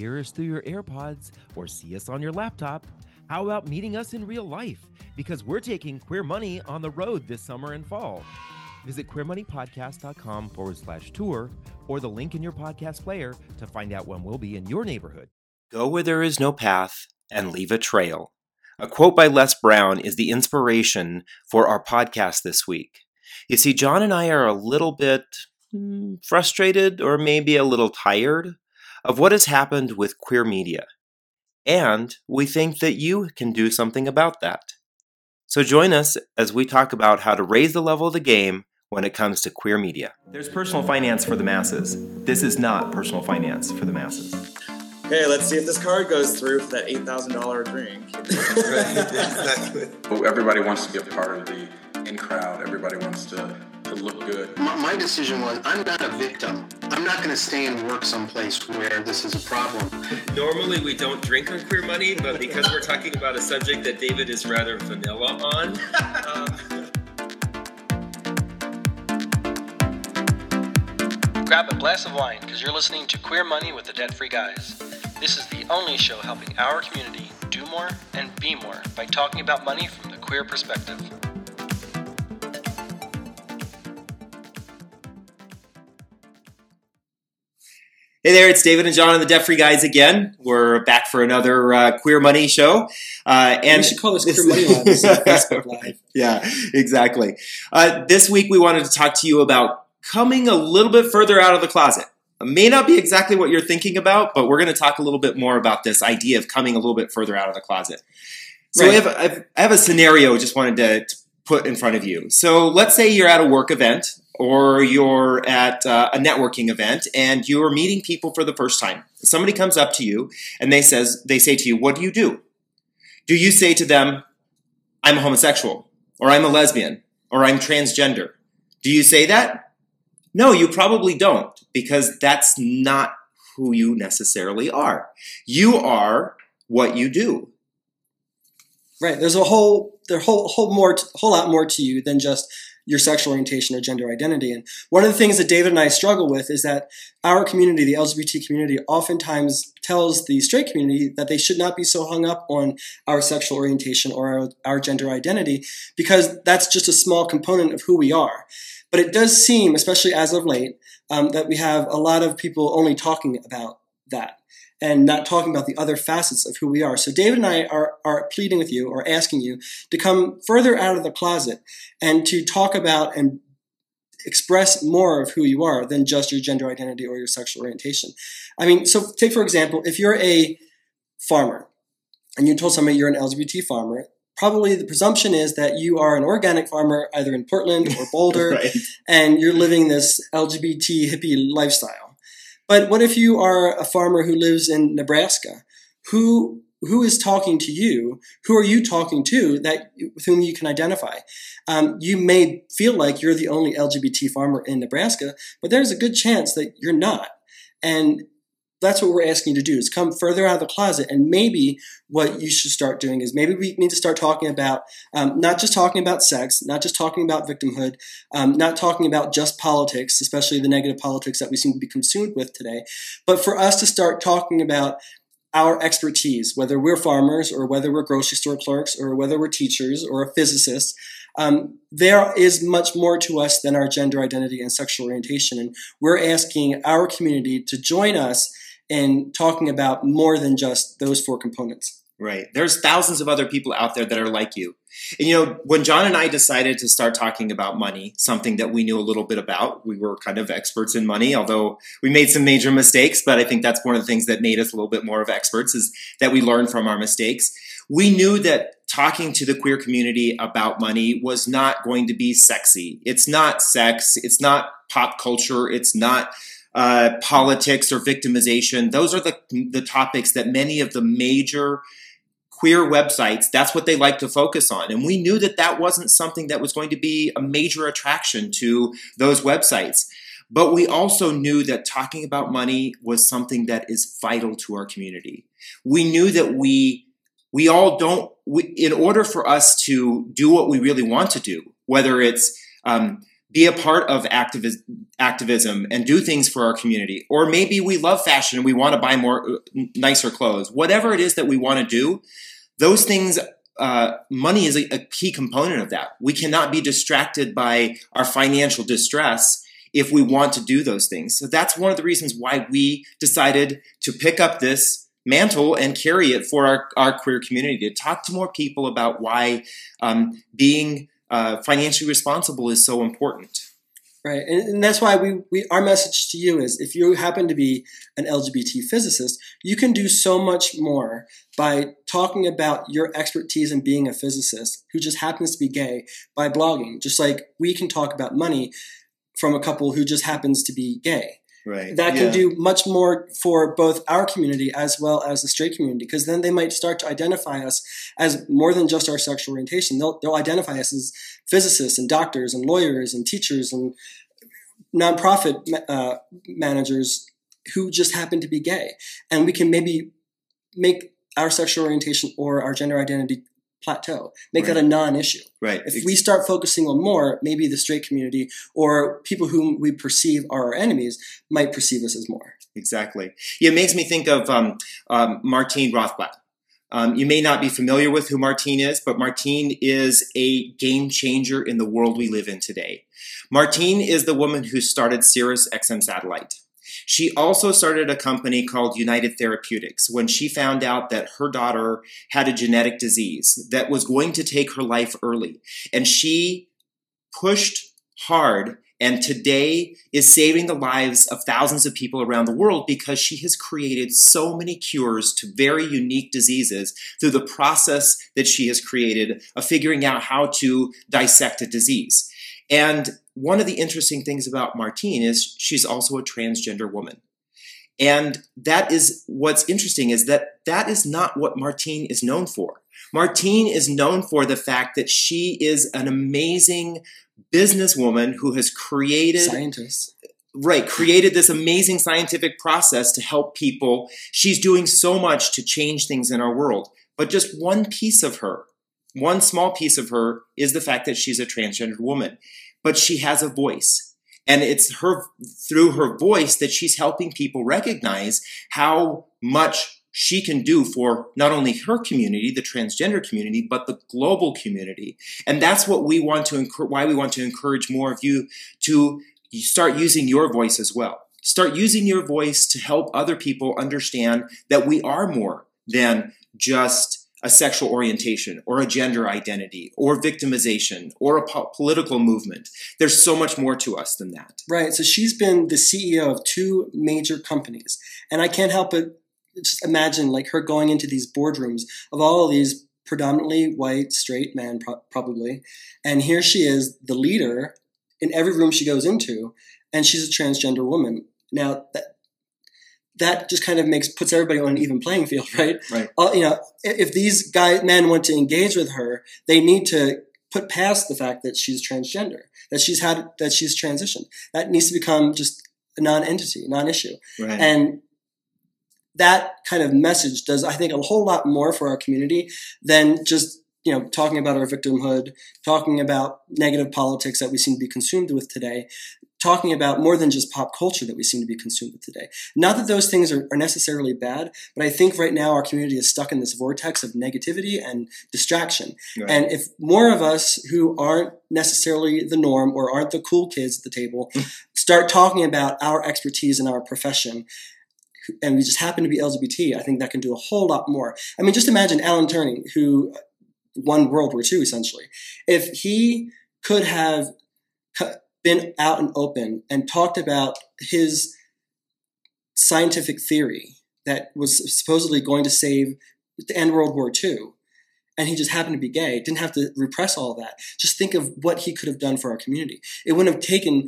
hear us through your AirPods or see us on your laptop, how about meeting us in real life? Because we're taking Queer Money on the road this summer and fall. Visit queermoneypodcast.com forward slash tour or the link in your podcast player to find out when we'll be in your neighborhood. Go where there is no path and leave a trail. A quote by Les Brown is the inspiration for our podcast this week. You see, John and I are a little bit hmm, frustrated or maybe a little tired of what has happened with queer media. And we think that you can do something about that. So join us as we talk about how to raise the level of the game when it comes to queer media. There's personal finance for the masses. This is not personal finance for the masses. Okay, let's see if this card goes through for that eight thousand dollar drink. exactly. Everybody wants to be a part of the in crowd. Everybody wants to, to look good. My, my decision was I'm not a victim. I'm not going to stay and work someplace where this is a problem. Normally we don't drink on queer money, but because we're talking about a subject that David is rather vanilla on. Uh, Grab a glass of wine because you're listening to Queer Money with the Debt Free Guys. This is the only show helping our community do more and be more by talking about money from the queer perspective. Hey there, it's David and John and the Debt Free Guys again. We're back for another uh, Queer Money show. Uh, and we should call this Queer Money Live Facebook Live. Yeah, exactly. Uh, this week we wanted to talk to you about coming a little bit further out of the closet. It may not be exactly what you're thinking about, but we're going to talk a little bit more about this idea of coming a little bit further out of the closet. So right. I, have, I have a scenario I just wanted to, to put in front of you. So let's say you're at a work event or you're at uh, a networking event and you're meeting people for the first time. Somebody comes up to you and they says they say to you, "What do you do?" Do you say to them, "I'm a homosexual," or "I'm a lesbian," or "I'm transgender"? Do you say that? No, you probably don't, because that's not who you necessarily are. You are what you do. Right. There's a whole there's a whole whole more whole lot more to you than just your sexual orientation or gender identity. And one of the things that David and I struggle with is that our community, the LGBT community, oftentimes tells the straight community that they should not be so hung up on our sexual orientation or our, our gender identity because that's just a small component of who we are. But it does seem, especially as of late, um, that we have a lot of people only talking about that and not talking about the other facets of who we are. So David and I are, are pleading with you or asking you to come further out of the closet and to talk about and express more of who you are than just your gender identity or your sexual orientation. I mean, so take for example, if you're a farmer and you told somebody you're an LGBT farmer, probably the presumption is that you are an organic farmer either in Portland or Boulder right. and you're living this LGBT hippie lifestyle. But what if you are a farmer who lives in Nebraska? Who who is talking to you? Who are you talking to that with whom you can identify? Um, you may feel like you're the only LGBT farmer in Nebraska, but there's a good chance that you're not. And that's what we're asking you to do is come further out of the closet. And maybe what you should start doing is maybe we need to start talking about um, not just talking about sex not just talking about victimhood um, not talking about just politics especially the negative politics that we seem to be consumed with today but for us to start talking about our expertise whether we're farmers or whether we're grocery store clerks or whether we're teachers or a physicist um, there is much more to us than our gender identity and sexual orientation. And we're asking our community to join us and talking about more than just those four components. Right. There's thousands of other people out there that are like you. And you know, when John and I decided to start talking about money, something that we knew a little bit about, we were kind of experts in money, although we made some major mistakes, but I think that's one of the things that made us a little bit more of experts is that we learned from our mistakes. We knew that talking to the queer community about money was not going to be sexy. It's not sex, it's not pop culture, it's not uh, politics or victimization. Those are the, the topics that many of the major queer websites, that's what they like to focus on. And we knew that that wasn't something that was going to be a major attraction to those websites. But we also knew that talking about money was something that is vital to our community. We knew that we we all don't we, in order for us to do what we really want to do, whether it's um, be a part of activis- activism and do things for our community. Or maybe we love fashion and we want to buy more uh, nicer clothes. Whatever it is that we want to do, those things uh, money is a, a, key component of that. We cannot be distracted by our financial distress if we want to do those things. So that's one of the reasons why we decided to pick up this mantle and carry it for our, our queer community to talk to more people about why um, being uh, financially responsible is so important. Right, and, and, that's why we, we our message to you is if you happen to be an LGBT physicist, you can do so much more by talking about your expertise in being a physicist who just happens to be gay by blogging. Just like we can talk about money from a couple who just happens to be gay. Right. That can Yeah. do much more for both our community as well as the straight community, because then they might start to identify us as more than just our sexual orientation. They'll, they'll identify us as physicists and doctors and lawyers and teachers and nonprofit ma- uh, managers who just happen to be gay. And we can maybe make our sexual orientation or our gender identity plateau, make that a non issue. Right. If we start focusing on more, maybe the straight community or people whom we perceive are our enemies might perceive us as more. Exactly. Yeah, it makes me think of um, um, Martine Rothblatt. Um, you may not be familiar with who Martine is, but Martine is a game changer in the world we live in today. Martine is the woman who started Sirius XM Satellite. She also started a company called United Therapeutics when she found out that her daughter had a genetic disease that was going to take her life early. And she pushed hard and today is saving the lives of thousands of people around the world because she has created so many cures to very unique diseases through the process that she has created of figuring out how to dissect a disease. And one of the interesting things about Martine is she's also a transgender woman. And that is what's interesting is that that is not what Martine is known for. Martine is known for the fact that she is an amazing businesswoman who has created Scientists. right created this amazing scientific process to help people she's doing so much to change things in our world but just one piece of her one small piece of her is the fact that she's a transgender woman but she has a voice and it's her through her voice that she's helping people recognize how much she can do for not only her community, the transgender community, but the global community. And that's what we want to encourage, why we want to encourage more of you to start using your voice as well. Start using your voice to help other people understand that we are more than just a sexual orientation or a gender identity or victimization or a po- political movement. There's so much more to us than that. Right. So she's been the CEO of two major companies. And I can't help but just imagine like her going into these boardrooms of all of these predominantly white, straight men, pro- probably. And here she is, the leader in every room she goes into, and she's a transgender woman. Now, that, that just kind of makes puts everybody on an even playing field, right? Right. Uh, you know, if, these guy men want to engage with her, they need to put past the fact that she's transgender, that she's had that she's transitioned. That needs to become just a non-entity, non-issue, Right. and that kind of message does, I think, a whole lot more for our community than just you know talking about our victimhood, talking about negative politics that we seem to be consumed with today, talking about more than just pop culture that we seem to be consumed with today. Not that those things are, are necessarily bad, but I think right now our community is stuck in this vortex of negativity and distraction. Right. And if more of us who aren't necessarily the norm or aren't the cool kids at the table hmm. start talking about our expertise in our profession, and we just happen to be LGBT, I think that can do a whole lot more. I mean, just imagine Alan Turing, who won World War II essentially. If he could have been out and open and talked about his scientific theory that was supposedly going to save to end World War II, and he just happened to be gay, didn't have to repress all of that. Just think of what he could have done for our community. It wouldn't have taken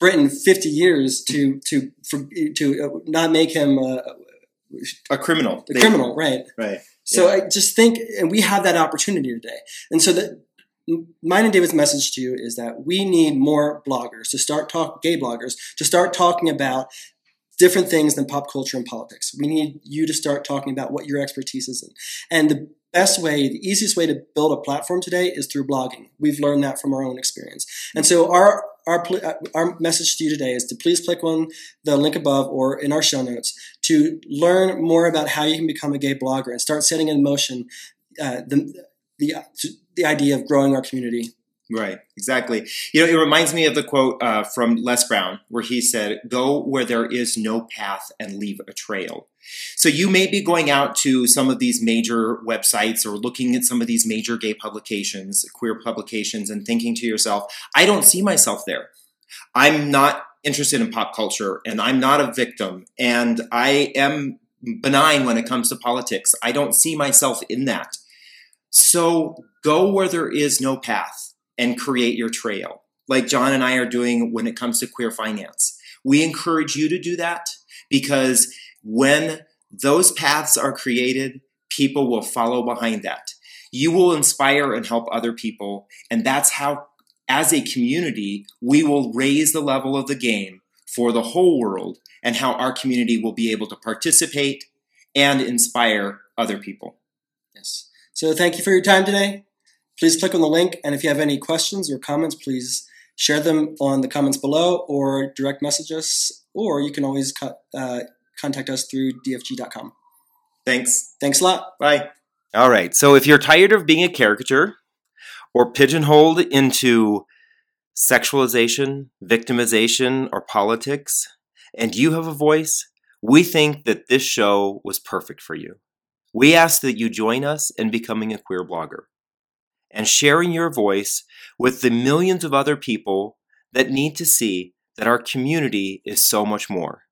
Britain 50 years to to for, to uh, not make him uh, a criminal. a They- criminal, right? Right. So Yeah. I just think, and we have that opportunity today. And so that mine and David's message to you is that we need more bloggers to start talk gay bloggers to start talking about different things than pop culture and politics. We need you to start talking about what your expertise is in. And the best way, the easiest way to build a platform today is through blogging. We've learned that from our own experience. And so our our uh, our message to you today is to please click on the link above or in our show notes to learn more about how you can become a gay blogger and start setting in motion uh, the the the idea of growing our community. Right, exactly. You know, it reminds me of the quote uh, from Les Brown where he said, Go where there is no path and leave a trail. So you may be going out to some of these major websites or looking at some of these major gay publications, queer publications, and thinking to yourself, I don't see myself there. I'm not interested in pop culture and I'm not a victim and I am benign when it comes to politics. I don't see myself in that. So go where there is no path and create your trail, like John and I are doing when it comes to queer finance. We encourage you to do that because when those paths are created, people will follow behind that. You will inspire and help other people. And that's how, as a community, we will raise the level of the game for the whole world and how our community will be able to participate and inspire other people. Yes. So thank you for your time today. Please click on the link. And if you have any questions or comments, please share them on the comments below or direct message us, or you can always cut, uh, contact us through dfg.com. Thanks. Thanks a lot. Bye. All right. So if you're tired of being a caricature or pigeonholed into sexualization, victimization, or politics, and you have a voice, we think that this show was perfect for you. We ask that you join us in becoming a queer blogger and sharing your voice with the millions of other people that need to see that our community is so much more.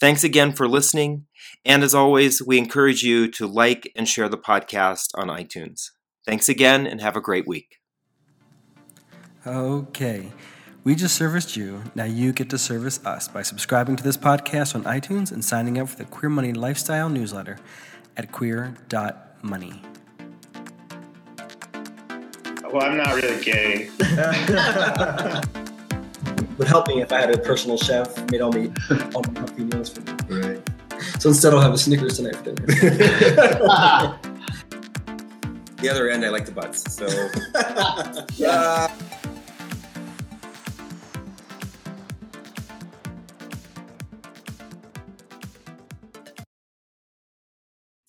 Thanks again for listening. And as always, we encourage you to like and share the podcast on iTunes. Thanks again and have a great week. Okay. We just serviced you. Now you get to service us by subscribing to this podcast on iTunes and signing up for the Queer Money Lifestyle newsletter at queer.money. Well, I'm not really gay. would help me if I had a personal chef made all me all my healthy meals for me. Right. So instead, I'll have a Snickers tonight for dinner. the other end, I like the butts. So. yeah. Uh,